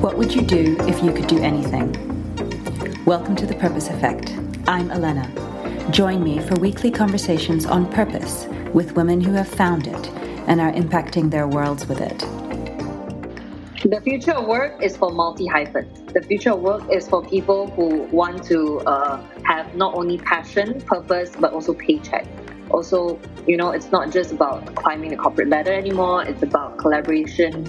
What would you do if you could do anything? Welcome to The Purpose Effect. I'm Elena. Join me for weekly conversations on purpose with women who have found it and are impacting their worlds with it. The future of work is for multi hyphens. The future of work is for people who want to uh, have not only passion, purpose, but also paycheck. Also, you know, it's not just about climbing the corporate ladder anymore. It's about collaboration.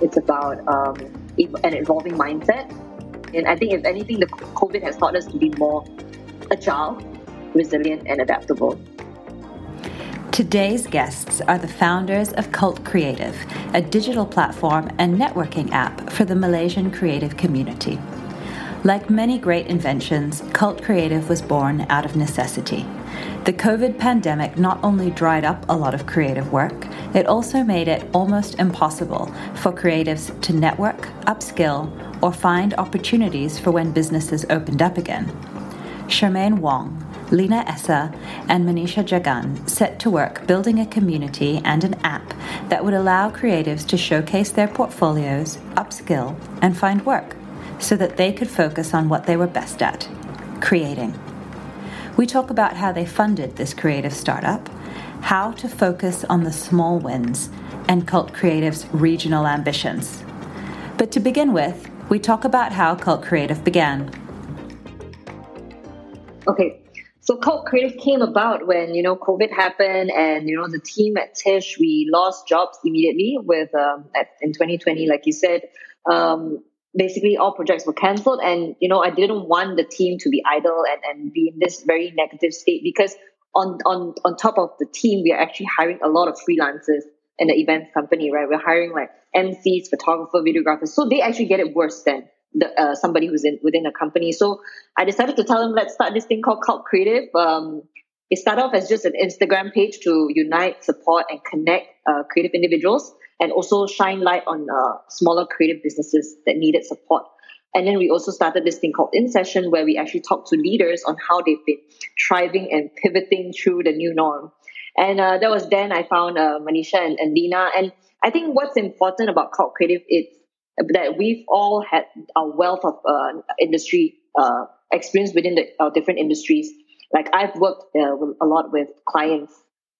It's about um, an evolving mindset. And I think, if anything, the COVID has taught us to be more agile, resilient, and adaptable. Today's guests are the founders of Cult Creative, a digital platform and networking app for the Malaysian creative community. Like many great inventions, Cult Creative was born out of necessity. The COVID pandemic not only dried up a lot of creative work, it also made it almost impossible for creatives to network, upskill, or find opportunities for when businesses opened up again. Shermaine Wong, Lina Esa and Manisha Jagan set to work building a community and an app that would allow creatives to showcase their portfolios, upskill, and find work so that they could focus on what they were best at creating. We talk about how they funded this creative startup, how to focus on the small wins, and Cult Creative's regional ambitions. But to begin with, we talk about how Cult Creative began. Okay, so Cult Creative came about when you know COVID happened, and you know the team at Tish we lost jobs immediately. With um, at, in 2020, like you said, um, basically all projects were cancelled, and you know I didn't want the team to be idle and, and be in this very negative state because on on on top of the team, we are actually hiring a lot of freelancers in the events company, right? We're hiring like MCs, photographer, videographers, so they actually get it worse than the, uh, somebody who's in within a company. So I decided to tell them, let's start this thing called Cult Creative. Um, it started off as just an Instagram page to unite, support, and connect uh, creative individuals, and also shine light on uh, smaller creative businesses that needed support. And then we also started this thing called In Session, where we actually talk to leaders on how they've been thriving and pivoting through the new norm. And uh, that was then I found uh, Manisha and, and Lina. And I think what's important about Cult Creative is that we've all had a wealth of uh, industry uh, experience within the uh, different industries. Like I've worked uh, a lot with clients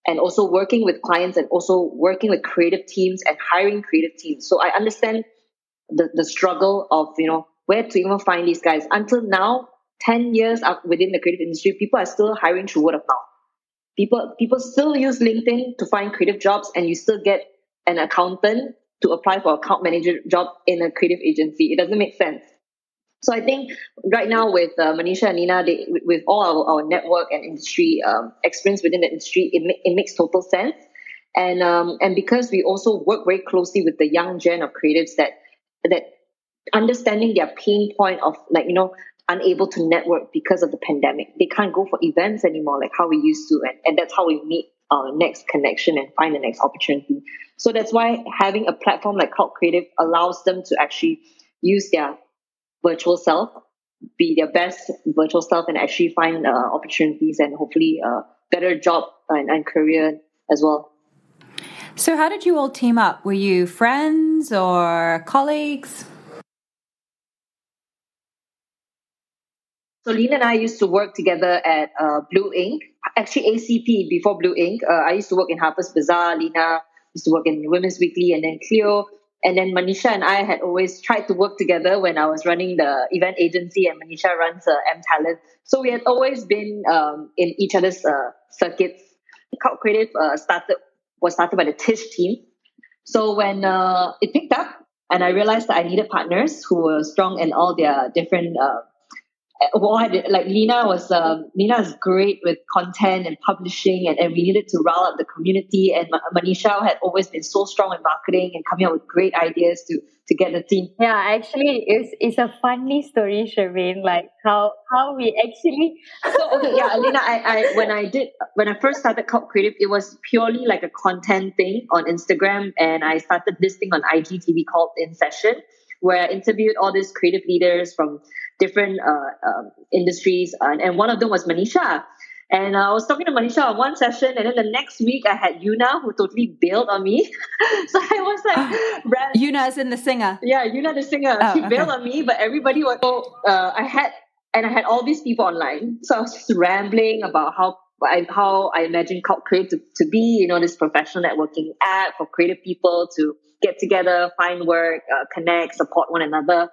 and also working with clients and also working with creative teams and hiring creative teams. So I understand the, the struggle of, you know, where to even find these guys. Until now, 10 years within the creative industry, people are still hiring through word of mouth. People, people still use LinkedIn to find creative jobs and you still get an accountant to apply for account manager job in a creative agency. It doesn't make sense. So I think right now with uh, Manisha and Lina, they, with all our, our network and industry um, experience within the industry, it, ma- it makes total sense. And um, and because we also work very closely with the young gen of creatives that that understanding their pain point of like you know unable to network because of the pandemic, they can't go for events anymore like how we used to, and, and that's how we meet our next connection and find the next opportunity. So that's why having a platform like Cult Creative allows them to actually use their virtual self, be their best virtual self, and actually find uh, opportunities and hopefully a better job and, and career as well. So, how did you all team up? Were you friends or colleagues? So Lina and I used to work together at uh, Blu Inc, actually ACP before Blu Inc. Uh, I used to work in Harper's Bazaar. Lina used to work in Women's Weekly and then Cleo. And then Manisha and I had always tried to work together when I was running the event agency and Manisha runs uh, M Talent. So we had always been um, in each other's uh, circuits. Cult Creative uh, started was started by the Tish team. So when uh, it picked up, and I realized that I needed partners who were strong in all their different what like Lina was um, Lina is great with content and publishing, and, and we needed to rile up the community. And Manisha had always been so strong in marketing and coming up with great ideas to to get the team. Yeah, actually, it's it's a funny story, Shermaine. Like how how we actually. so okay, yeah, Lina, I, I when I did when I first started Cult Creative, it was purely like a content thing on Instagram, and I started this thing on IGTV called In Session, where I interviewed all these creative leaders from different uh, um, industries, and, and one of them was Manisha. And I was talking to Manisha on one session, and then the next week I had Yuna who totally bailed on me. so I was like, ran- Yuna is in the singer. Yeah, Yuna the singer. Oh, she okay. bailed on me, but everybody was. So, uh, I had and I had all these people online. So I was just rambling about how I, how I imagine Cult Creative to, to be, you know, this professional networking app for creative people to get together, find work, uh, connect, support one another.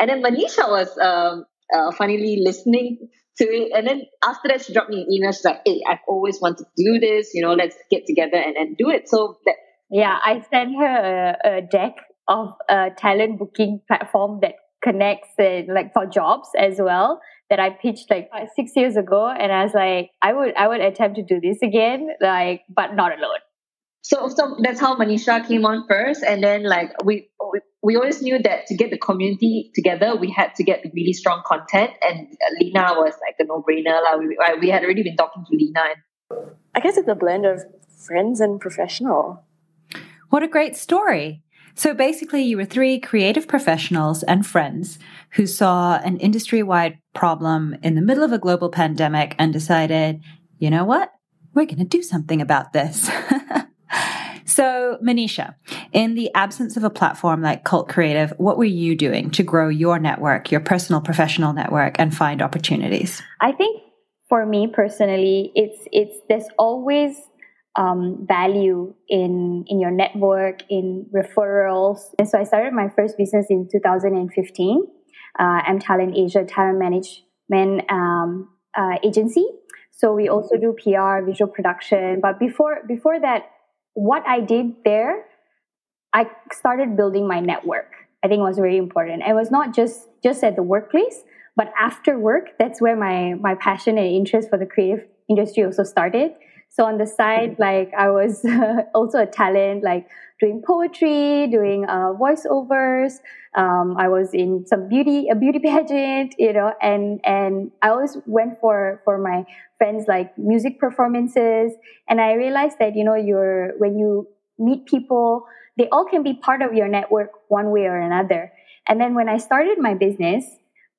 And then Manisha was um, uh, funnily listening to it. And then after that, she dropped me an email. She's like, hey, I've always wanted to do this, you know, let's get together and, and do it. So that. Yeah, I sent her a, a deck of a talent booking platform that connects and like for jobs as well that I pitched like six years ago, and I was like, I would I would attempt to do this again, like, but not alone. So, so that's how Manisha came on first, and then like we, we we always knew that to get the community together, we had to get really strong content, and Lina was like a no brainer. Like we we had already been talking to Lina. And- I guess it's a blend of friends and professional. What a great story! So basically, you were three creative professionals and friends who saw an industry wide problem in the middle of a global pandemic and decided, you know what? We're going to do something about this. so, Manisha, in the absence of a platform like Cult Creative, what were you doing to grow your network, your personal professional network, and find opportunities? I think for me personally, it's it's there's always um, value in in your network, in referrals. And so I started my first business in 2015. Uh, M Talent Asia talent management um, uh, agency. So we also do PR, visual production. But before before that, what I did there, I started building my network. I think it was very important. It was not just just at the workplace, but after work. That's where my my passion and interest for the creative industry also started. So on the side, like I was also a talent, like doing poetry, doing uh, voiceovers. Um, I was in some beauty, a beauty pageant, you know, and and I always went for for my friends like music performances. And I realized that you know, you're when you meet people, they all can be part of your network one way or another. And then when I started my business,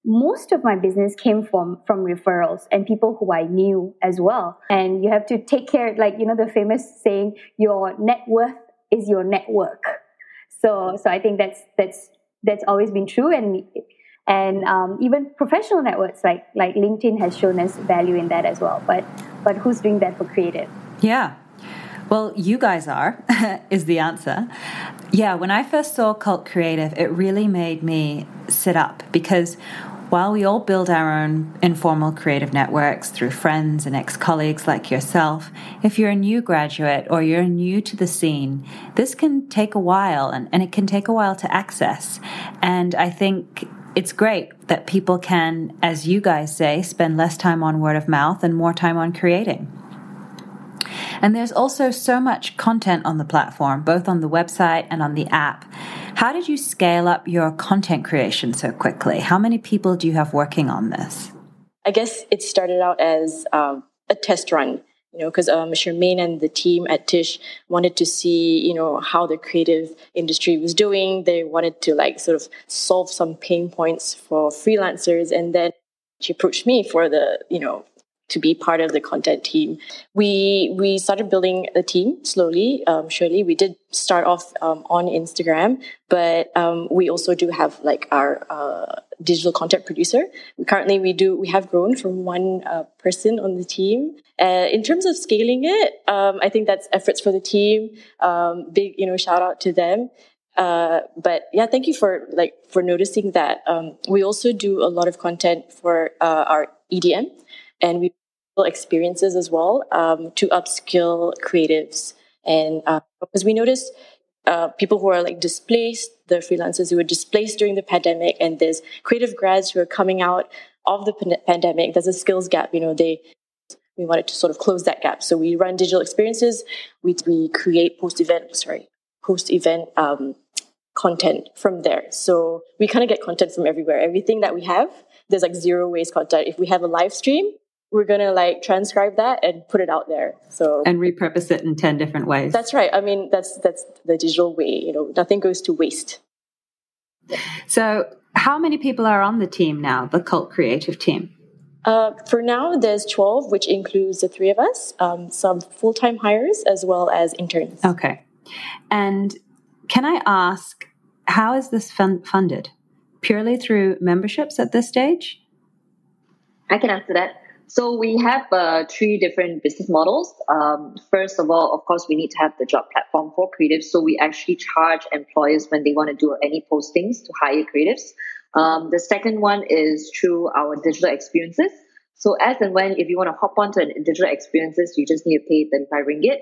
most of my business came from from referrals and people who I knew as well. And you have to take care, like you know, the famous saying, "Your net worth is your network." So, so I think that's that's that's always been true, and and um, even professional networks like like LinkedIn has shown us value in that as well. But but who's doing that for creative? Yeah. Well, you guys are, is the answer. Yeah, when I first saw Cult Creative, it really made me sit up because while we all build our own informal creative networks through friends and ex colleagues like yourself, if you're a new graduate or you're new to the scene, this can take a while and, and it can take a while to access. And I think it's great that people can, as you guys say, spend less time on word of mouth and more time on creating. And there's also so much content on the platform, both on the website and on the app. How did you scale up your content creation so quickly? How many people do you have working on this? I guess it started out as um, a test run you know, because um, Shermaine and the team at Tish wanted to see, you know, how the creative industry was doing. They wanted to like sort of solve some pain points for freelancers, and then she approached me for the, you know, to be part of the content team. We we started building a team slowly, um, surely. We did start off um, on Instagram, but um, we also do have like our uh, digital content producer. Currently, we do we have grown from one uh, person on the team. Uh, in terms of scaling it, um, I think that's efforts for the team. Um, big you know shout out to them. Uh, but yeah, thank you for like for noticing that. Um, we also do a lot of content for uh, our EDM, and we experiences as well um, to upskill creatives. And uh, because we noticed uh, people who are like displaced, the freelancers who were displaced during the pandemic, and there's creative grads who are coming out of the pan- pandemic. There's a skills gap. You know, they we wanted to sort of close that gap. So we run digital experiences. We we create post event sorry post event um, content from there. So we kind of get content from everywhere. Everything that we have, there's like zero waste content. If we have a live stream, we're gonna like transcribe that and put it out there. So and repurpose it in ten different ways. That's right. I mean, that's that's the digital way. You know, nothing goes to waste. So, how many people are on the team now? The Cult Creative team. Uh, for now, there's 12, which includes the three of us, um, some full time hires as well as interns. Okay. And can I ask, how is this fun- funded? Purely through memberships at this stage? I can answer that. So we have uh, three different business models. Um, first of all, of course, we need to have the job platform for creatives. So we actually charge employers when they want to do any postings to hire creatives. Um, the second one is through our digital experiences. So as and when, if you want to hop onto an digital experiences, you just need to pay 35 ringgit.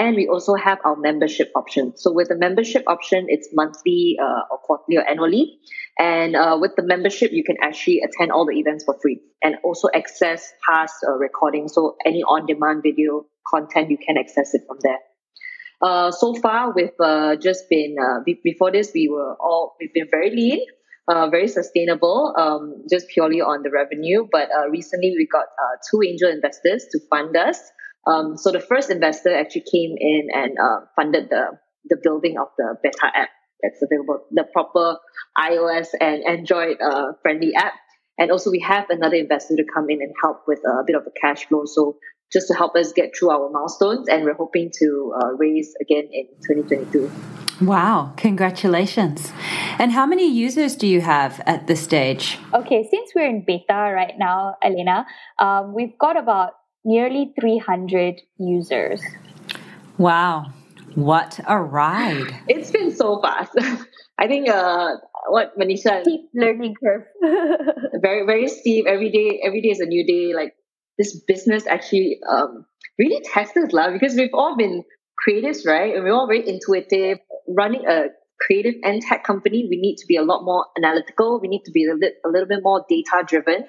And we also have our membership option. So with the membership option, it's monthly uh, or quarterly or annually. And uh, with the membership, you can actually attend all the events for free and also access past uh, recordings. So any on-demand video content, you can access it from there. Uh, so far, we've uh, just been uh, before this, we were all we've been very lean, uh, very sustainable, um, just purely on the revenue. But uh, recently, we got uh, two angel investors to fund us. Um, so the first investor actually came in and uh, funded the the building of the beta app that's available, the proper iOS and Android uh, friendly app. And also, we have another investor to come in and help with a bit of the cash flow. So just to help us get through our milestones, and we're hoping to uh, raise again in 2022. Wow, congratulations. And how many users do you have at this stage? Okay, since we're in beta right now, Elena, um, we've got about nearly 300 users. Wow, what a ride. It's been so fast. I think uh, what Manisha steep learning curve. very very steep. Every day every day is a new day. Like this business actually um, really tests us lah because we've all been creatives, right? And we're all very intuitive. Running a creative and tech company, we need to be a lot more analytical. We need to be a, li- a little bit more data driven.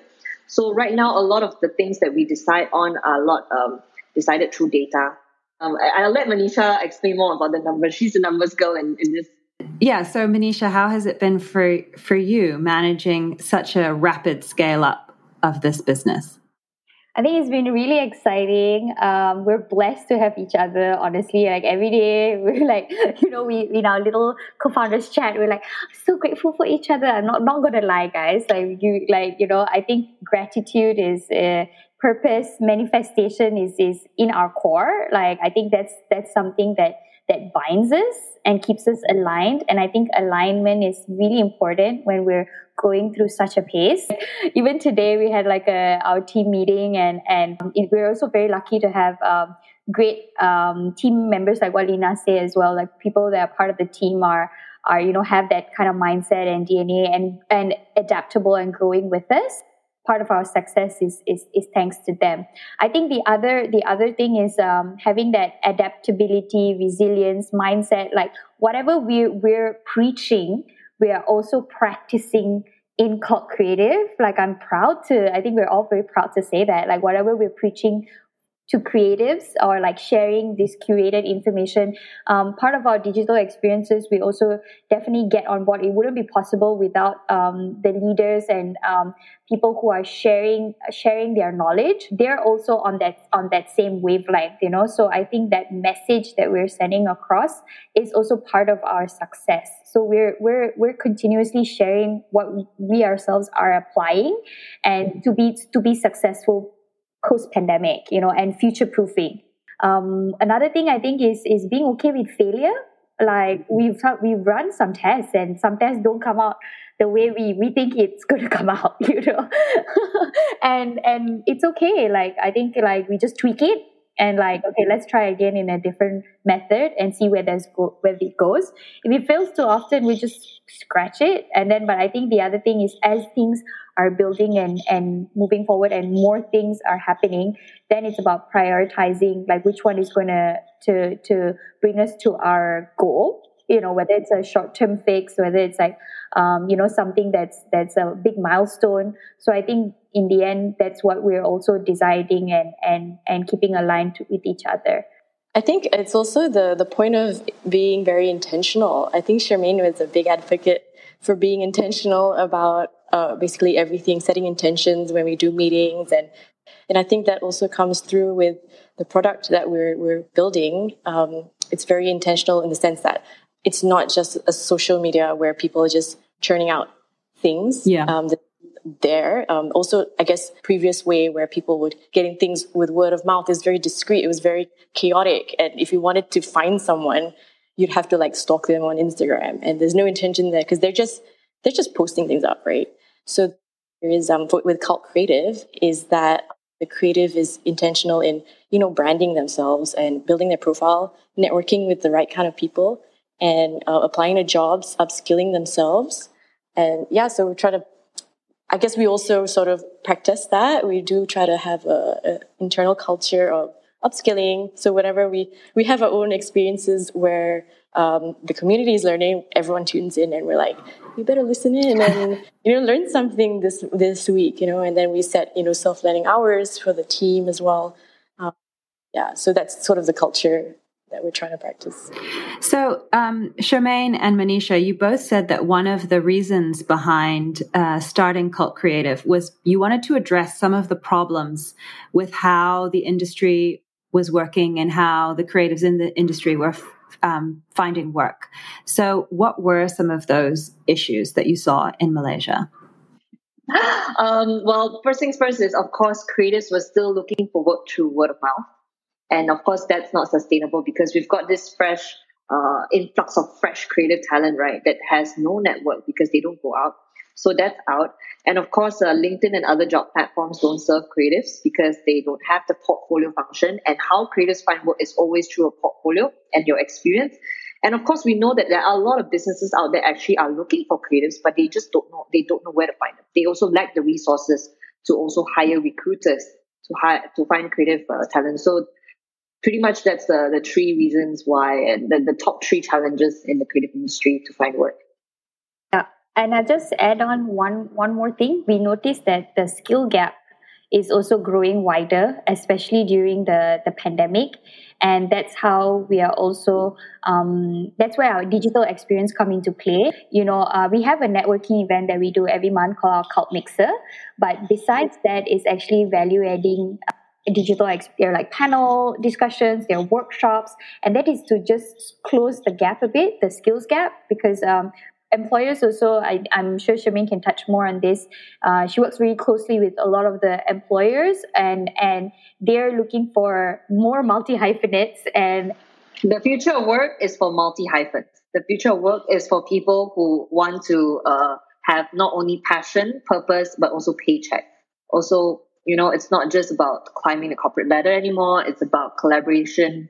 So right now, a lot of the things that we decide on are a lot um, decided through data. Um, I, will let Manisha explain more about the numbers. She's the numbers girl in, in this. Yeah. So Manisha, how has it been for for you managing such a rapid scale up of this business? I think it's been really exciting. Um, we're blessed to have each other, honestly. Like every day, we're like, you know, we in our little co-founders chat, we're like, so grateful for each other. I'm not not gonna lie, guys. Like you, like you know, I think gratitude is uh, purpose manifestation is is in our core. Like I think that's that's something that that binds us and keeps us aligned. And I think alignment is really important when we're going through such a pace. Even today, we had like a our team meeting, and and we're also very lucky to have. Um, great um, team members like what Lina said as well like people that are part of the team are are you know have that kind of mindset and dna and and adaptable and growing with us part of our success is, is is thanks to them. I think the other the other thing is um, having that adaptability, resilience mindset. Like whatever we we're preaching, we are also practicing in Cult Creative. Like I'm proud to. I think we're all very proud to say that. Like whatever we're preaching, to creatives or like sharing this curated information. Um, part of our digital experiences, we also definitely get on board. It wouldn't be possible without um, the leaders and um, people who are sharing sharing their knowledge. They're also on that on that same wavelength, you know. So I think that message that we're sending across is also part of our success. So we're we're we're continuously sharing what we ourselves are applying, and to be to be successful post pandemic, you know, and future proofing. Um, another thing I think is is being okay with failure. Like we've we've run some tests and some tests don't come out the way we we think it's going to come out, you know, and and it's okay. Like I think like we just tweak it and like okay let's try again in a different method and see where there's go- where it goes. If it fails too often we just scratch it. And then but i think the other thing is as things are building and and moving forward and more things are happening then it's about prioritizing like which one is going to to to bring us to our goal you know whether it's a short term fix whether it's like um, you know something that's that's a big milestone so i think in the end that's what we're also deciding and and and keeping aligned with each other I think it's also the the point of being very intentional. I think Shermaine was a big advocate for being intentional about uh, basically everything, setting intentions when we do meetings, and and I think that also comes through with the product that we're we're building. Um, it's very intentional in the sense that it's not just a social media where people are just churning out things. Yeah. Um, there. Um, also, I guess previous way where people would getting things with word of mouth is very discreet. It was very chaotic, and if you wanted to find someone, you'd have to like stalk them on Instagram, and there's no intention there because they're just they're just posting things up, right? So there is um with Cult Creative is that the creative is intentional in you know branding themselves and building their profile, networking with the right kind of people, and uh, applying to jobs, upskilling themselves, and yeah, so we try to. I guess we also sort of practice that. We do try to have a, internal culture of upskilling. So whenever we we have our own experiences where um, the community is learning, everyone tunes in, and we're like, you better listen in and you know learn something this this week, you know. And then we set you know self learning hours for the team as well. Um, yeah, so that's sort of the culture that we're trying to practice. So, um, Shermaine and Manisha, you both said that one of the reasons behind uh, starting Cult Creative was you wanted to address some of the problems with how the industry was working and how the creatives in the industry were um, finding work. So, what were some of those issues that you saw in Malaysia? Um, well, first things first is, of course, creatives were still looking for work through word of mouth. And of course, that's not sustainable because we've got this fresh uh, influx of fresh creative talent, right, that has no network because they don't go out. So that's out. And of course, uh, LinkedIn and other job platforms don't serve creatives because they don't have the portfolio function. And how creatives find work is always through a portfolio and your experience. And of course, we know that there are a lot of businesses out there actually are looking for creatives, but they just don't know. They don't know where to find them. They also lack the resources to also hire recruiters to hire to find creative uh, talent. So pretty much that's the, the three reasons why and the, the top three challenges in the creative industry to find work. Yeah. And I just add on one one more thing. We noticed that the skill gap is also growing wider, especially during the, the pandemic. And that's how we are also, um, that's where our digital experience come into play. You know, uh, we have a networking event that we do every month called our Cult Mixer. But besides that, is actually value adding digital there like panel discussions there are workshops and that is to just close the gap a bit the skills gap because um, employers also I, am sure Shermaine can touch more on this uh, she works really closely with a lot of the employers and and they're looking for more multi hyphenates and the future of work is for multi hyphens the future of work is for people who want to uh, have not only passion purpose but also paycheck. Also you know, it's not just about climbing the corporate ladder anymore. It's about collaboration.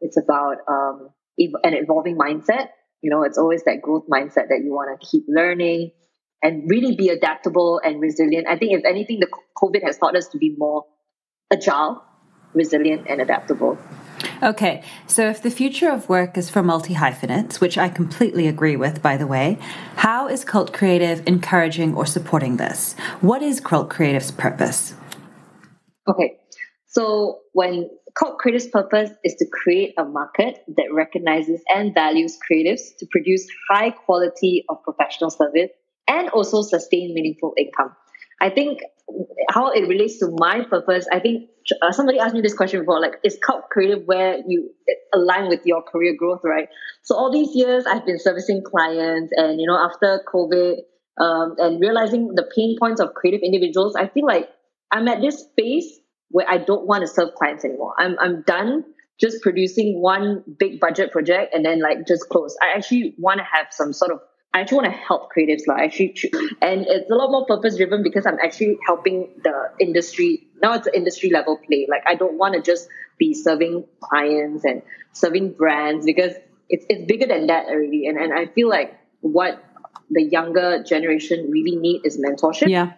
It's about um, an evolving mindset. You know, it's always that growth mindset that you want to keep learning and really be adaptable and resilient. I think, if anything, the COVID has taught us to be more agile, resilient, and adaptable. Okay, so if the future of work is for multi hyphenates, which I completely agree with, by the way, how is Cult Creative encouraging or supporting this? What is Cult Creative's purpose? Okay, so when Cult Creative's purpose is to create a market that recognizes and values creatives to produce high quality of professional service and also sustain meaningful income. I think how it relates to my purpose, I think uh, somebody asked me this question before, like, is cult creative where you align with your career growth, right? So all these years I've been servicing clients and, you know, after COVID um, and realizing the pain points of creative individuals, I feel like I'm at this space where I don't want to serve clients anymore. I'm, I'm done just producing one big budget project and then like just close. I actually want to have some sort of I actually want to help creatives like actually and it's a lot more purpose driven because I'm actually helping the industry now it's an industry level play. Like I don't want to just be serving clients and serving brands because it's it's bigger than that already. And and I feel like what the younger generation really need is mentorship. Yeah.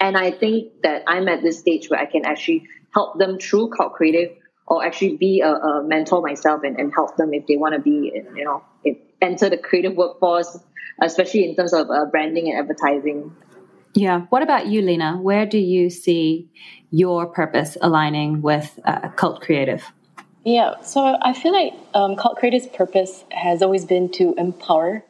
And I think that I'm at this stage where I can actually help them through cult creative or actually be a, a mentor myself and, and help them if they want to be you know enter the creative workforce, especially in terms of uh, branding and advertising. Yeah. What about you, Lina? Where do you see your purpose aligning with uh, Cult Creative? Yeah. So I feel like um, Cult Creative's purpose has always been to empower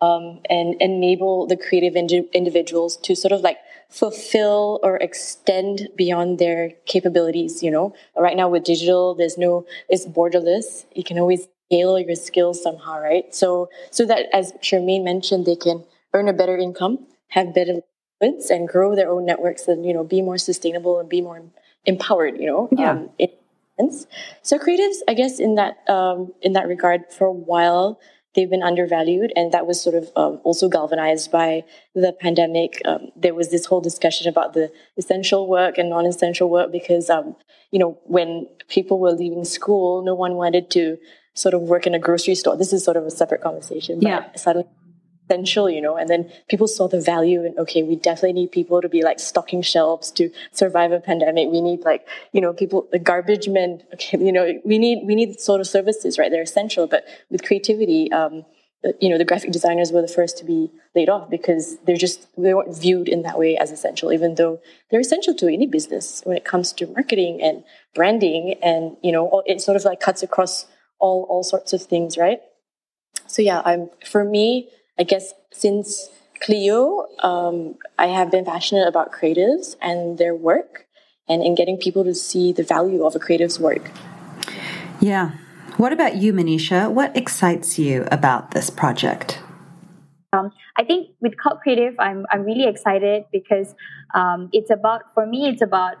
um, and enable the creative indi- individuals to sort of like fulfill or extend beyond their capabilities. You know, right now with digital, there's no, it's borderless. You can always scale your skills somehow, right? So, so that as Shermaine mentioned, they can earn a better income, have better influence and grow their own networks and you know be more sustainable and be more empowered you know yeah. Um, so creatives i guess in that um, in that regard for a while they've been undervalued and that was sort of um, also galvanized by the pandemic um, there was this whole discussion about the essential work and non-essential work because um, you know when people were leaving school no one wanted to sort of work in a grocery store this is sort of a separate conversation but yeah. suddenly essential, you know, and then people saw the value and okay, we definitely need people to be like stocking shelves to survive a pandemic. We need like, you know, people the garbage men, okay, you know, we need we need sort of services, right? They're essential. But with creativity, um, you know, the graphic designers were the first to be laid off because they're just they weren't viewed in that way as essential, even though they're essential to any business when it comes to marketing and branding and you know, it sort of like cuts across all all sorts of things, right? So yeah, I'm for me, I guess since Cleo, um, I have been passionate about creatives and their work and in getting people to see the value of a creative's work. Yeah. What about you, Manisha? What excites you about this project? Um, I think with Cult Creative, I'm, I'm really excited because um, it's about, for me, it's about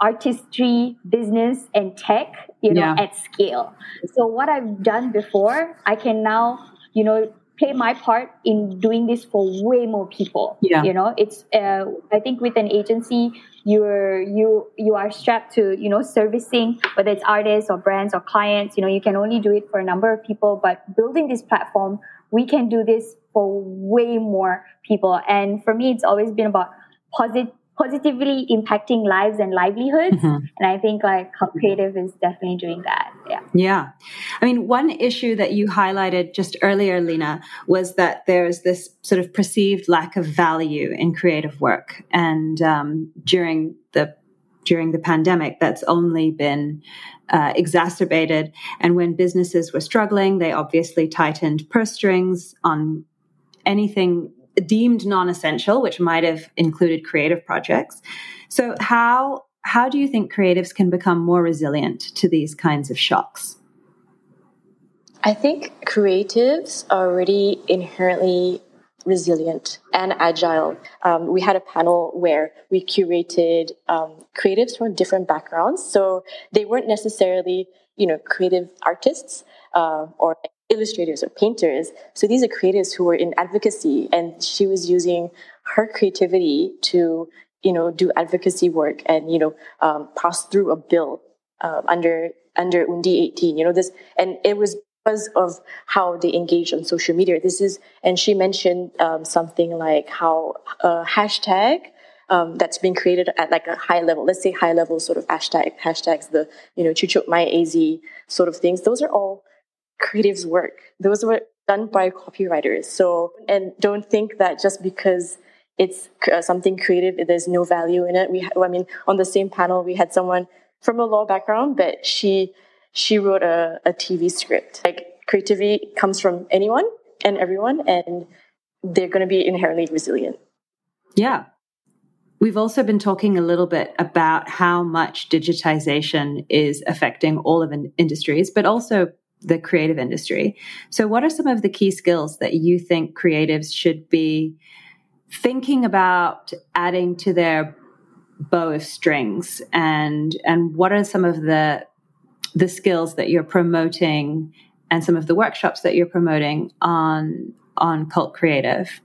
artistry, business, and tech, you know, yeah. at scale. So what I've done before, I can now, you know, play my part in doing this for way more people yeah you know it's uh, i think with an agency you're you you are strapped to you know servicing whether it's artists or brands or clients you know you can only do it for a number of people but building this platform we can do this for way more people and for me it's always been about positive positively impacting lives and livelihoods. Mm-hmm. And I think like creative is definitely doing that. Yeah. Yeah. I mean, one issue that you highlighted just earlier, Lina, was that there's this sort of perceived lack of value in creative work. And um, during the during the pandemic, that's only been uh, exacerbated. And when businesses were struggling, they obviously tightened purse strings on anything deemed non-essential, which might have included creative projects. So how how do you think creatives can become more resilient to these kinds of shocks? I think creatives are already inherently resilient and agile. Um, we had a panel where we curated um, creatives from different backgrounds, so they weren't necessarily, you know, creative artists uh, or illustrators or painters. So these are creatives who were in advocacy, and she was using her creativity to, you know, do advocacy work and you know um, pass through a bill uh, under under Undi 18. You know this, and it was because of how they engage on social media. This is, and she mentioned um, something like how a hashtag. Um, that's been created at like a high level, let's say high level sort of hashtag, hashtags, the, you know, chuchuk my AZ sort of things. Those are all creatives work. Those were done by copywriters. So, and don't think that just because it's uh, something creative, there's no value in it. We, I mean, on the same panel, we had someone from a law background, but she she wrote a, a TV script. Like creativity comes from anyone and everyone, and they're going to be inherently resilient. Yeah. We've also been talking a little bit about how much digitization is affecting all of in- industries, but also the creative industry. So, what are some of the key skills that you think creatives should be thinking about adding to their bow of strings, and and what are some of the the skills that you're promoting and some of the workshops that you're promoting on on Cult Creative?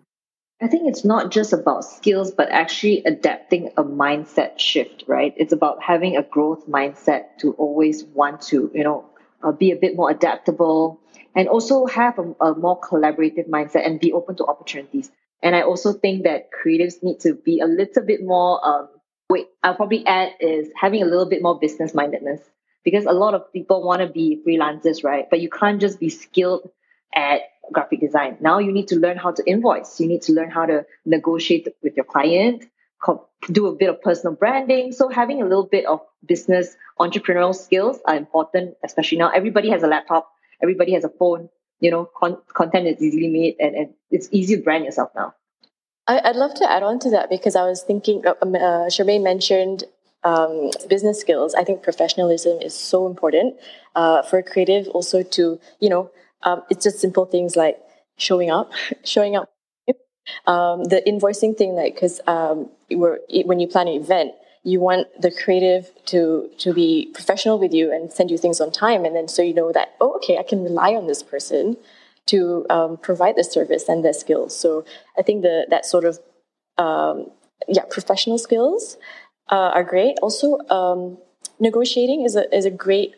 I think it's not just about skills, but actually adapting a mindset shift, right? It's about having a growth mindset to always want to, you know, uh, be a bit more adaptable, and also have a, a more collaborative mindset and be open to opportunities. And I also think that creatives need to be a little bit more. Um, wait, I'll probably add is having a little bit more business mindedness because a lot of people want to be freelancers, right? But you can't just be skilled at graphic design. Now you need to learn how to invoice. You need to learn how to negotiate with your client, do a bit of personal branding. So having a little bit of business entrepreneurial skills are important, especially now. Everybody has a laptop. Everybody has a phone. You know, con- content is easily made and, and it's easy to brand yourself now. I, would love to add on to that because I was thinking, uh, um, uh, Shermaine mentioned um, business skills. I think professionalism is so important uh, for a creative also to, you know, um, it's just simple things like showing up, showing up Um, the invoicing thing, like, because um, when you plan an event, you want the creative to to be professional with you and send you things on time, and then so you know that oh, okay, I can rely on this person to um, provide the service and their skills. So I think the that sort of um, yeah professional skills uh, are great. Also, um, negotiating is a is a great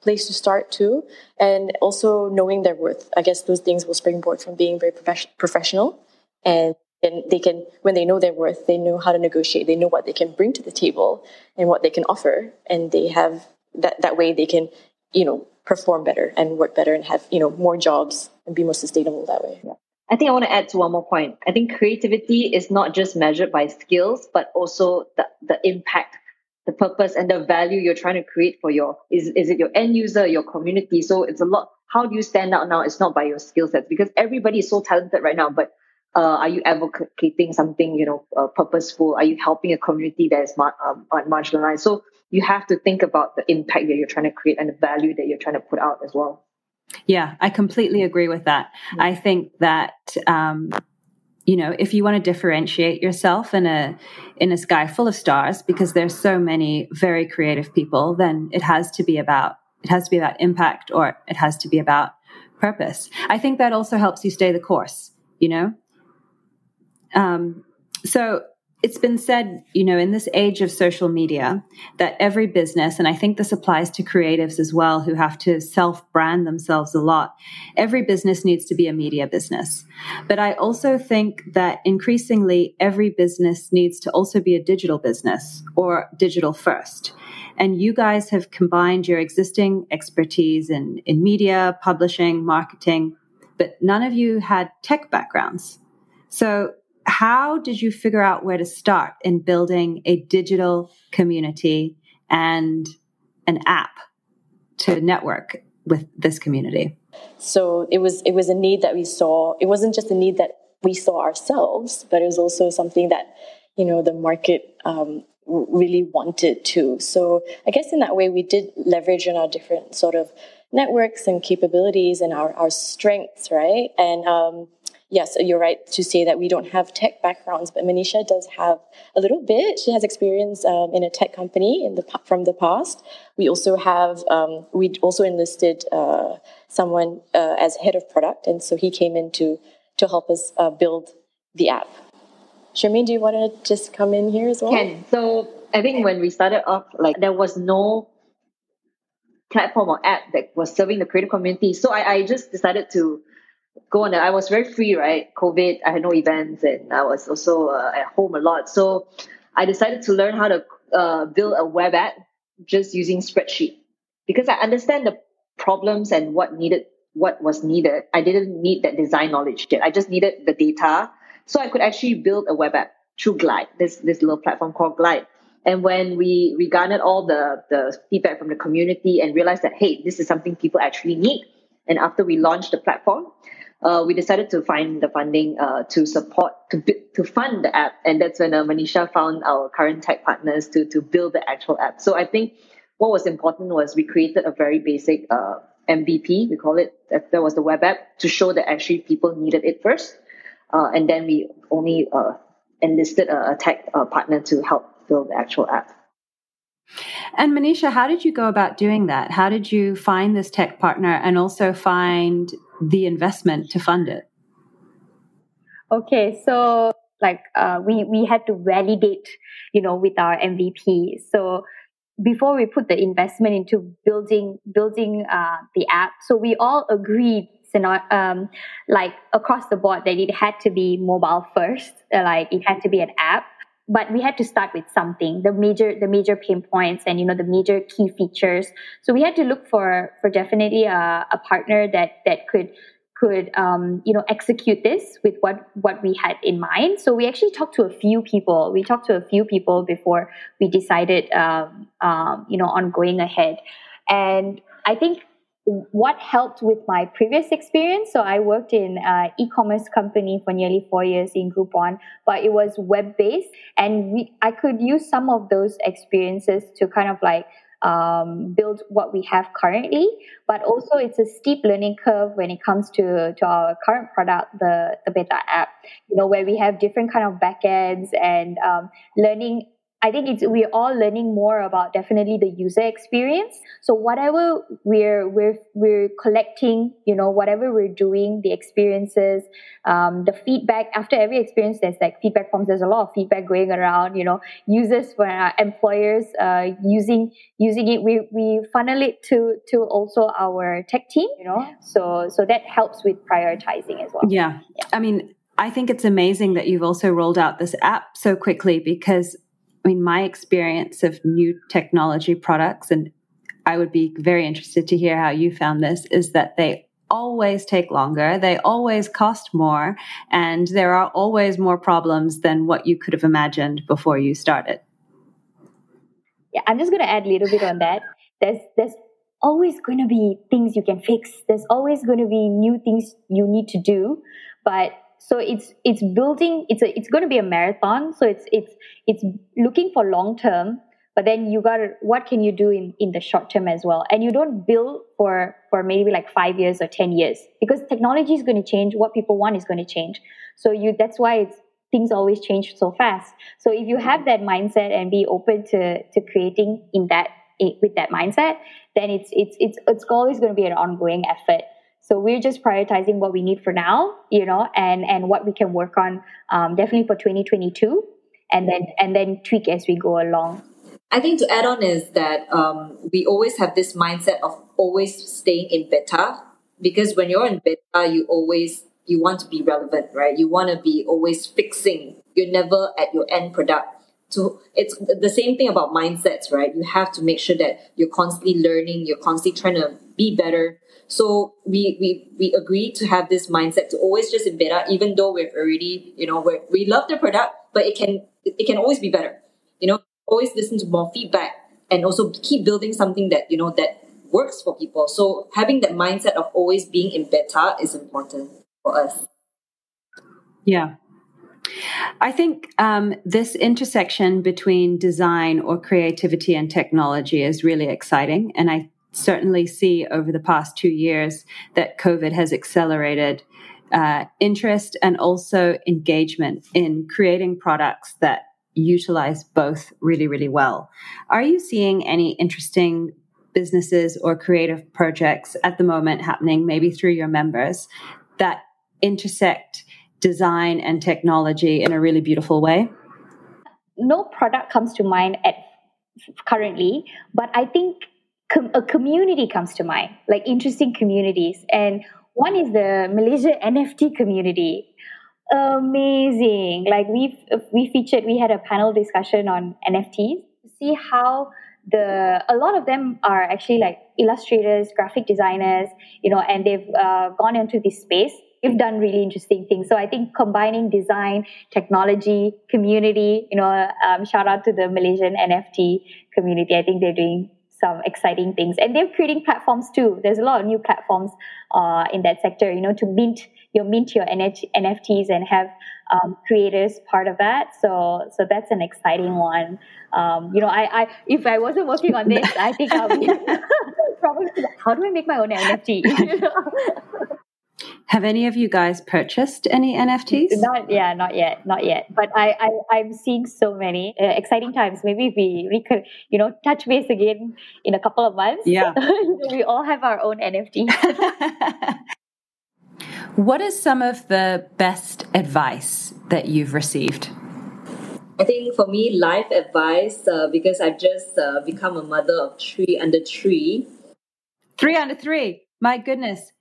place to start too, and also knowing their worth. I guess those things will springboard from being very professional and and they can when they know their worth they know how to negotiate. They know what they can bring to the table and what they can offer. And they have that that way they can you know perform better and work better and have you know more jobs and be more sustainable that way. Yeah. i think i want to add to one more point. I think creativity is not just measured by skills but also the, the impact the purpose and the value you're trying to create for your is, is it your end user your community? So it's a lot how do you stand out now? It's not by your skill sets because everybody is so talented right now but uh, are you advocating something you know uh, purposeful? Are you helping a community that is mar- um, marginalized? So you have to think about the impact that you're trying to create and the value that you're trying to put out as well. Yeah i completely agree with that. Mm-hmm. i think that um, you know if you want to differentiate yourself in a in a sky full of stars because there's so many very creative people then it has to be about it has to be about impact or it has to be about purpose. I think that also helps you stay the course you know um, so it's been said, you know, in this age of social media, that every business, and I think this applies to creatives as well who have to self brand themselves a lot, every business needs to be a media business. But I also think that increasingly every business needs to also be a digital business or digital first. And you guys have combined your existing expertise in, in media, publishing, marketing, but none of you had tech backgrounds. So how did you figure out where to start in building a digital community and an app to network with this community? So it was it was a need that we saw. It wasn't just a need that we saw ourselves, but it was also something that you know the market um, really wanted to. So I guess in that way we did leverage on our different sort of networks and capabilities and our, our strengths, right? And um, yes, you're right to say that we don't have tech backgrounds, but Manisha does have a little bit. She has experience um, in a tech company in the from the past. We also have um, we also enlisted uh, someone uh, as head of product, and so he came in to to help us uh, build the app. Shermaine, do you want to just come in here as well? Can so I think when we started off, like there was no platform or app that was serving the creative community. So I, I just decided to go on. I was very free, right? COVID, I had no events, and I was also uh, at home a lot. So I decided to learn how to uh, build a web app just using spreadsheet because I understand the problems and what needed, what was needed. I didn't need that design knowledge yet. I just needed the data, so I could actually build a web app through Glide, this this little platform called Glide. And when we we garnered all the the feedback from the community and realized that hey, this is something people actually need, and after we launched the platform, uh, we decided to find the funding uh, to support to to fund the app, and that's when uh, Manisha found our current tech partners to to build the actual app. So I think what was important was we created a very basic uh, MVP. We call it that, that was the web app to show that actually people needed it first, uh, and then we only uh, enlisted a, a tech partner to help build the actual app. And Manisha, how did you go about doing that? How did you find this tech partner and also find the investment to fund it? Okay, so like uh, we we had to validate, you know, with our MVP. So before we put the investment into building building uh, the app, so we all agreed, um, like across the board, that it had to be mobile first. Uh, like it had to be an app but we had to start with something the major the major pain points and you know the major key features. So we had to look for for definitely a, a partner that that could could um, you know execute this with what what we had in mind. So we actually talked to a few people. We talked to a few people before we decided um, um, you know on going ahead. And i think what helped with my previous experience. So I worked in an e-commerce company for nearly four years in Groupon, but it was web-based, and we I could use some of those experiences to kind of like um, build what we have currently. But also, it's a steep learning curve when it comes to, to our current product, the, the beta app, you know, where we have different kind of backends and um, learning I think it's we're all learning more about definitely the user experience. So whatever we're we're we're collecting, you know, whatever we're doing, the experiences, um, the feedback after every experience, there's like feedback forms. There's a lot of feedback going around. You know, users for our employers uh, using using it. We we funnel it to to also our tech team. You know, so so that helps with prioritizing as well. Yeah, yeah. I mean. I think it's amazing that you've also rolled out this app so quickly because I mean, my experience of new technology products, and I would be very interested to hear how you found this, is that they always take longer, they always cost more, and there are always more problems than what you could have imagined before you started. Yeah, I'm just going to add a little bit on that. There's there's always going to be things you can fix. There's always going to be new things you need to do, but so it's it's building it's a it's going to be a marathon. So it's it's it's looking for long term but then you got what can you do in in the short term as well? And you don't build for for maybe like 5 years or 10 years because technology is going to change what people want is going to change. So you that's why it's things always change so fast. So if you have that mindset and be open to to creating in that eh, with that mindset then it's it's it's it's always going to be an ongoing effort so we're just prioritizing what we need for now, you know, and and what we can work on um, definitely for 2022, and then and then tweak as we go along. I think to add on is that um, we always have this mindset of always staying in beta because when you're in beta, you always you want to be relevant, right? You want to be always fixing. You're never at your end product. So it's the same thing about mindsets, right? You have to make sure that you're constantly learning, you're constantly trying to be better, so we we we agreed to have this mindset to always just in beta, even though we've already, you know, we we love the product, but it can it can always be better. You know, always listen to more feedback and also keep building something that you know that works for people. So having that mindset of always being in beta is important for us. Yeah. I think um, this intersection between design or creativity and technology is really exciting. And I certainly see over the past two years that COVID has accelerated uh, interest and also engagement in creating products that utilize both really, really well. Are you seeing any interesting businesses or creative projects at the moment happening, maybe through your members, that intersect design and technology in a really beautiful way? No product comes to mind at currently, but I think com- a community comes to mind, like interesting communities. And one is the Malaysia NFT community. Amazing. Like we we featured, we had a panel discussion on NFTs to see how the a lot of them are actually like illustrators, graphic designers, you know, and they've uh, gone into this space. They've done really interesting things. So I think combining design, technology, community, you know, um, shout out to the Malaysian NFT community. I think they're doing some exciting things. And they're creating platforms too. There's a lot of new platforms uh, in that sector you know to mint your mint your nfts and have um, creators part of that. So so that's an exciting one. Um, you know I, I if i wasn't working on this i think i'll be probably how do i make my own nft Have any of you guys purchased any NFTs? Not, yeah, not yet, not yet. But I, I I'm seeing so many uh, exciting times. Maybe we we could, you know, touch base again in a couple of months. Yeah, we all have our own NFT. what is some of the best advice that you've received? I think for me, life advice uh, because I've just uh, become a mother of three under three. Three under three. My goodness.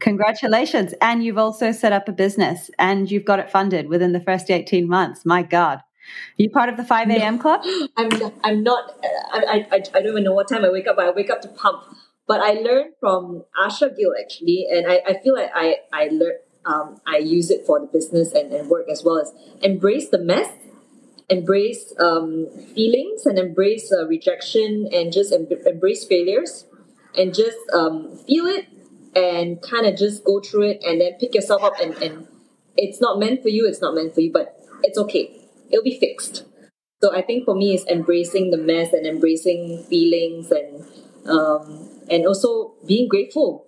Congratulations. And you've also set up a business and you've got it funded within the first 18 months. My God. Are you part of the 5 a.m. No, club? I'm not, I'm not I, I, I don't even know what time I wake up, but I wake up to pump. But I learned from Asha Gill actually, and I, I feel like I, I learned, um, I use it for the business and, and work as well as embrace the mess, embrace um, feelings, and embrace uh, rejection, and just em- embrace failures, and just um, feel it and kind of just go through it and then pick yourself up and, and it's not meant for you, it's not meant for you, but it's okay. It'll be fixed. So I think for me, it's embracing the mess and embracing feelings and um, and also being grateful,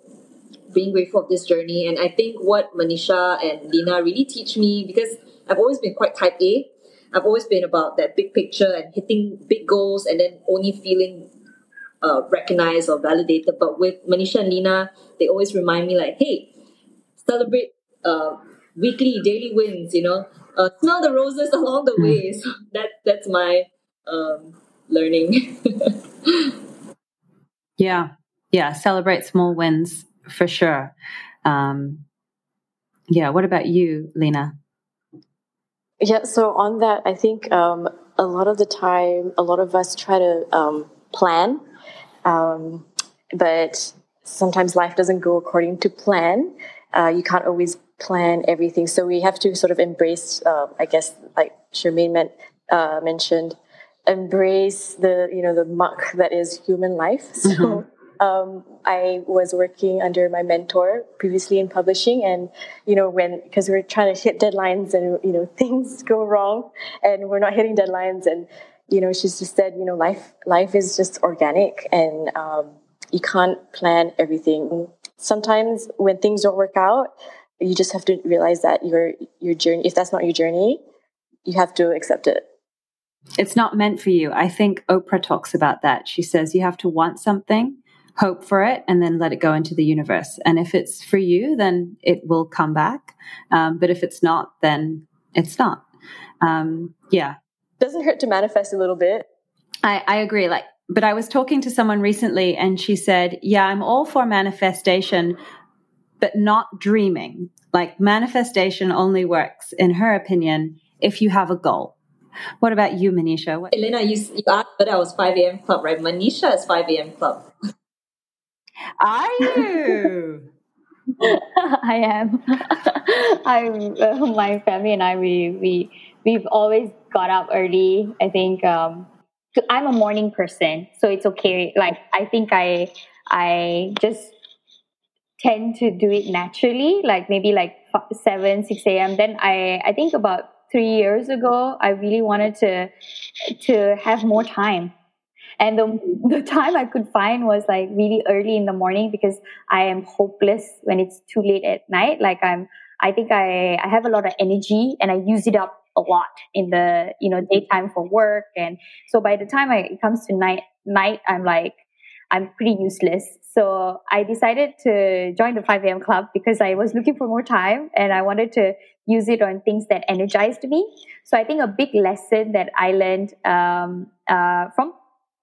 being grateful of this journey. And I think what Manisha and Lina really teach me because I've always been quite type A. I've always been about that big picture and hitting big goals and then only feeling uh, recognized or validated. But with Manisha and Lina, they always remind me like, hey, celebrate uh, weekly, daily wins. You know, uh, smell the roses along the way. So that that's my um, learning. yeah, yeah. Celebrate small wins for sure. Um, yeah. What about you, Lina? Yeah. So on that, I think um, a lot of the time, a lot of us try to um, plan, um, but sometimes life doesn't go according to plan. Uh, you can't always plan everything. So we have to sort of embrace, uh, I guess, like Shermaine meant, uh, mentioned, embrace the you know the muck that is human life. So mm-hmm. um, I was working under my mentor previously in publishing, and you know when because we are trying to hit deadlines and you know things go wrong and we're not hitting deadlines and you know she's just said you know life life is just organic and um, you can't plan everything. Sometimes when things don't work out, you just have to realize that your your journey if that's not your journey you have to accept it. It's not meant for you. I think oprah talks about that. She says you have to want something hope for it and then let it go into the universe. And if it's for you then it will come back. Um, but if it's not then it's not. Um, yeah doesn't hurt to manifest a little bit I, I agree like but I was talking to someone recently and she said, Yeah, I'm all for manifestation, but not dreaming. Like manifestation only works, in her opinion, if you have a goal. What about you, Manisha? What- Elena, you, you asked whether I was 5 a.m. club, right? Manisha is 5 a.m. club. Are you? I am. I'm. Uh, my family and I. We we we've always got up early. I think. Um, I'm a morning person, so it's okay. Like I think I I just tend to do it naturally, like maybe like 7, 6 a.m. Then I, I think about three years ago, I really wanted to, to have more time. And the, the time I could find was like really early in the morning because I am hopeless when it's too late at night. Like I'm, I think I, I have a lot of energy and I use it up a lot in the, you know, daytime for work. And so by the time I, it comes to night, night, I'm like, I'm pretty useless. So I decided to join the 5 a.m. club because I was looking for more time and I wanted to use it on things that energized me. So I think a big lesson that I learned um, uh, from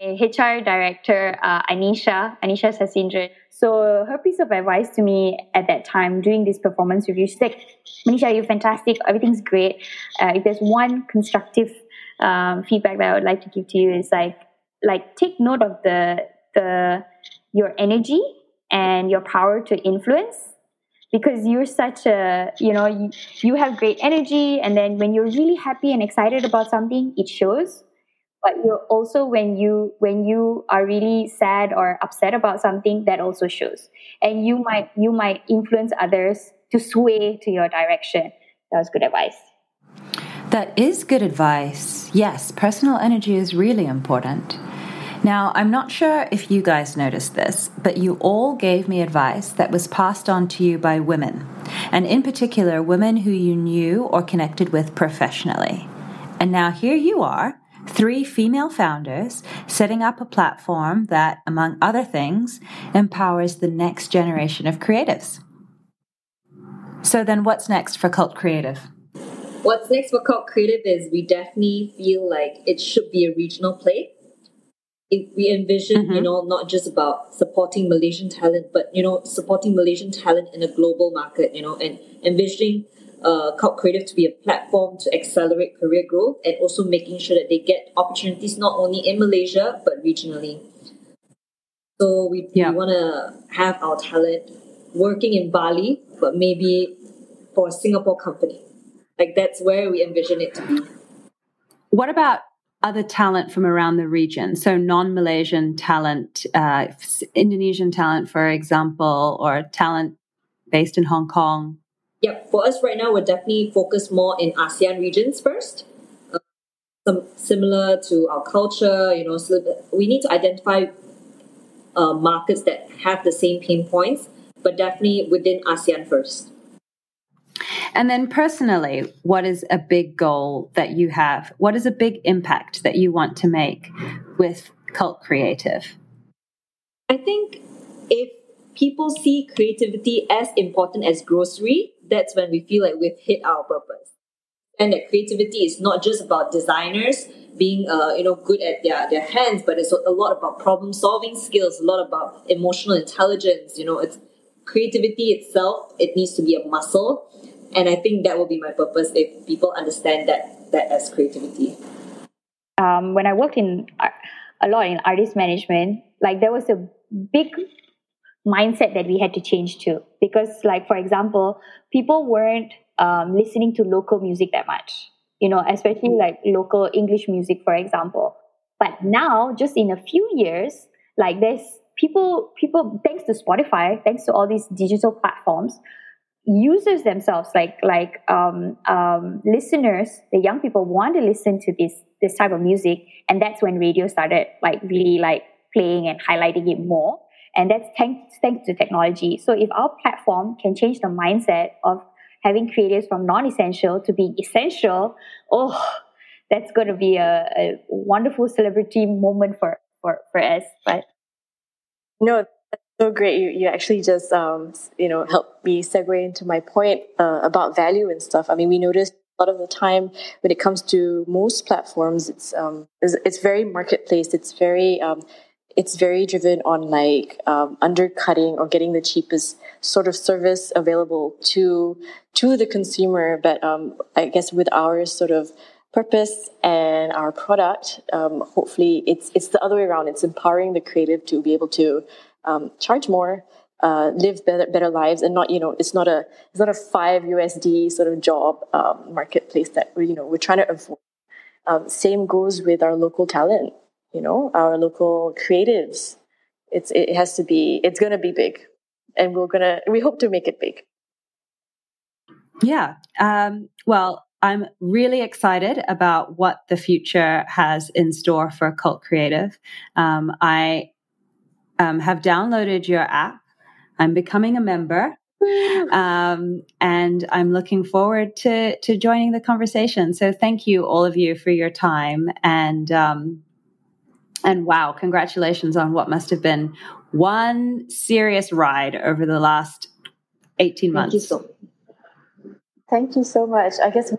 HR director uh, Anisha, Anisha Sasindran. So her piece of advice to me at that time during this performance review, she's like, Manisha, you're fantastic. Everything's great. Uh, if there's one constructive um, feedback that I would like to give to you is like, like take note of the the your energy and your power to influence because you're such a you know you, you have great energy and then when you're really happy and excited about something it shows but you're also when you when you are really sad or upset about something that also shows. And you might you might influence others to sway to your direction. That was good advice. That is good advice. Yes personal energy is really important. Now, I'm not sure if you guys noticed this, but you all gave me advice that was passed on to you by women, and in particular, women who you knew or connected with professionally. And now here you are, three female founders, setting up a platform that, among other things, empowers the next generation of creatives. So, then what's next for Cult Creative? What's next for Cult Creative is we definitely feel like it should be a regional play we envision, mm-hmm. you know, not just about supporting Malaysian talent, but you know, supporting Malaysian talent in a global market, you know, and envisioning uh, Cult Creative to be a platform to accelerate career growth and also making sure that they get opportunities not only in Malaysia but regionally. So we, yeah. we want to have our talent working in Bali, but maybe for a Singapore company. Like that's where we envision it to be. What about other talent from around the region. So non Malaysian talent, uh, Indonesian talent, for example, or talent based in Hong Kong. Yep. For us right now, we're definitely focused more in ASEAN regions first. Uh, some similar to our culture. You know, so we need to identify uh, markets that have the same pain points, but definitely within ASEAN first. And then personally, what is a big goal that you have? What is a big impact that you want to make with Cult Creative? I think if people see creativity as important as grocery, that's when we feel like we've hit our purpose. And that creativity is not just about designers being, uh, you know, good at their, their hands, but it's a lot about problem solving skills, a lot about emotional intelligence. You know, it's creativity itself. It needs to be a muscle, and I think that will be my purpose if people understand that that as creativity. Um, when I worked in a lot in artist management, like there was a big mindset that we had to change to. Because like for example people weren't um, listening to local music that much. You know especially like local english music for example. But now just in a few years like there's people people thanks to spotify thanks to all these digital platforms users themselves like like um, um, listeners the young people want to listen to this this type of music. And that's when radio started like really like playing and highlighting it more and that's thanks, thanks to technology. So if our platform can change the mindset of having creatives from non-essential to being essential, oh, that's going to be a, a wonderful celebrity moment for, for, for us. But no, that's so great. You, you actually just, um, you know, helped me segue into my point uh, about value and stuff. I mean, we noticed a lot of the time when it comes to most platforms, it's, um, it's, it's very marketplace. It's very, um, it's very driven on like um, undercutting or getting the cheapest sort of service available to to the consumer. But um, I guess with our sort of purpose and our product, um, hopefully it's it's the other way around. It's empowering the creative to be able to um, charge more. Uh, live better, better lives, and not you know it's not a it's not a five USD sort of job um, marketplace that we you know we're trying to avoid. Um, same goes with our local talent you know, our local creatives. It's it has to be it's gonna be big. And we're gonna we hope to make it big. Yeah. Um, well, I'm really excited about what the future has in store for Cult Creative. Um, I um, have downloaded your app. I'm becoming a member. Um, and I'm looking forward to to joining the conversation. So thank you, all of you, for your time and um, and wow, congratulations on what must have been one serious ride over the last 18 months. Thank you so, Thank you so much. I guess,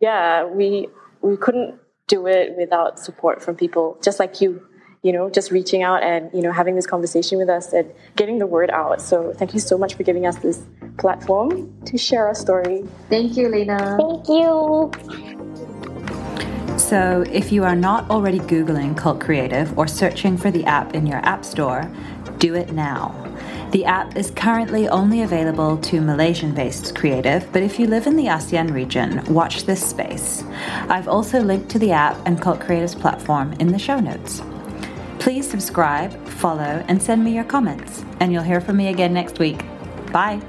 yeah, we, we couldn't do it without support from people just like you, you know, just reaching out and, you know, having this conversation with us and getting the word out. So thank you so much for giving us this platform to share our story. Thank you, Lina. Thank you. So, if you are not already Googling Cult Creative or searching for the app in your App Store, do it now. The app is currently only available to Malaysian based creative, but if you live in the ASEAN region, watch this space. I've also linked to the app and Cult Creative's platform in the show notes. Please subscribe, follow, and send me your comments, and you'll hear from me again next week. Bye.